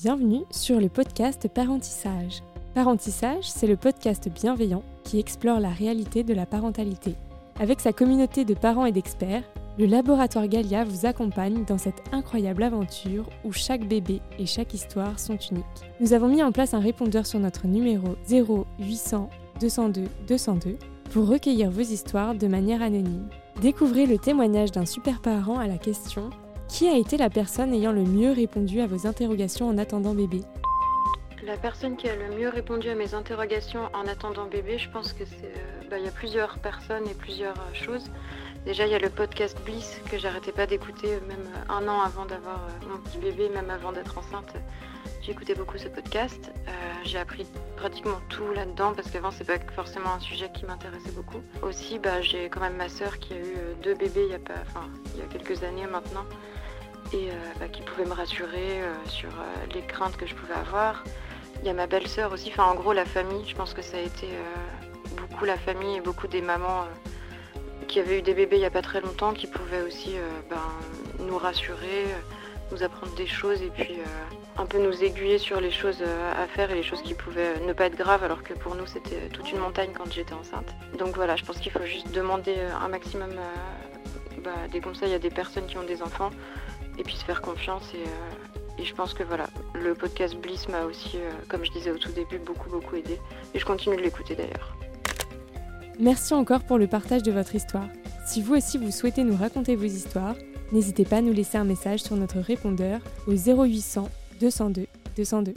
Bienvenue sur le podcast Parentissage. Parentissage, c'est le podcast bienveillant qui explore la réalité de la parentalité. Avec sa communauté de parents et d'experts, le laboratoire Galia vous accompagne dans cette incroyable aventure où chaque bébé et chaque histoire sont uniques. Nous avons mis en place un répondeur sur notre numéro 0800 202 202 pour recueillir vos histoires de manière anonyme. Découvrez le témoignage d'un super parent à la question qui a été la personne ayant le mieux répondu à vos interrogations en attendant bébé? La personne qui a le mieux répondu à mes interrogations en attendant bébé, je pense que c'est. Euh, bah, il y a plusieurs personnes et plusieurs euh, choses. Déjà, il y a le podcast Bliss que j'arrêtais pas d'écouter, euh, même un an avant d'avoir mon petit bébé, même avant d'être enceinte. J'écoutais beaucoup ce podcast. j'ai appris pratiquement tout là-dedans parce qu'avant c'est pas forcément un sujet qui m'intéressait beaucoup. Aussi, bah, j'ai quand même ma sœur qui a eu deux bébés il y a pas, il quelques années maintenant et euh, bah, qui pouvait me rassurer euh, sur euh, les craintes que je pouvais avoir. Il y a ma belle-sœur aussi, enfin en gros la famille, je pense que ça a été beaucoup la famille et beaucoup des mamans qui avaient eu des bébés il n'y a pas très longtemps qui pouvaient aussi ben, nous rassurer, nous apprendre des choses et puis un peu nous aiguiller sur les choses à faire et les choses qui pouvaient ne pas être graves alors que pour nous c'était toute une montagne quand j'étais enceinte. Donc voilà, je pense qu'il faut juste demander un maximum bah, des conseils à des personnes qui ont des enfants et puis se faire confiance. Et, euh, je pense que voilà, le podcast Bliss m'a aussi, euh, comme je disais au tout début, beaucoup beaucoup aidé. Et je continue de l'écouter d'ailleurs. Merci encore pour le partage de votre histoire. Si vous aussi vous souhaitez nous raconter vos histoires, n'hésitez pas à nous laisser un message sur notre répondeur au 0800 202 202.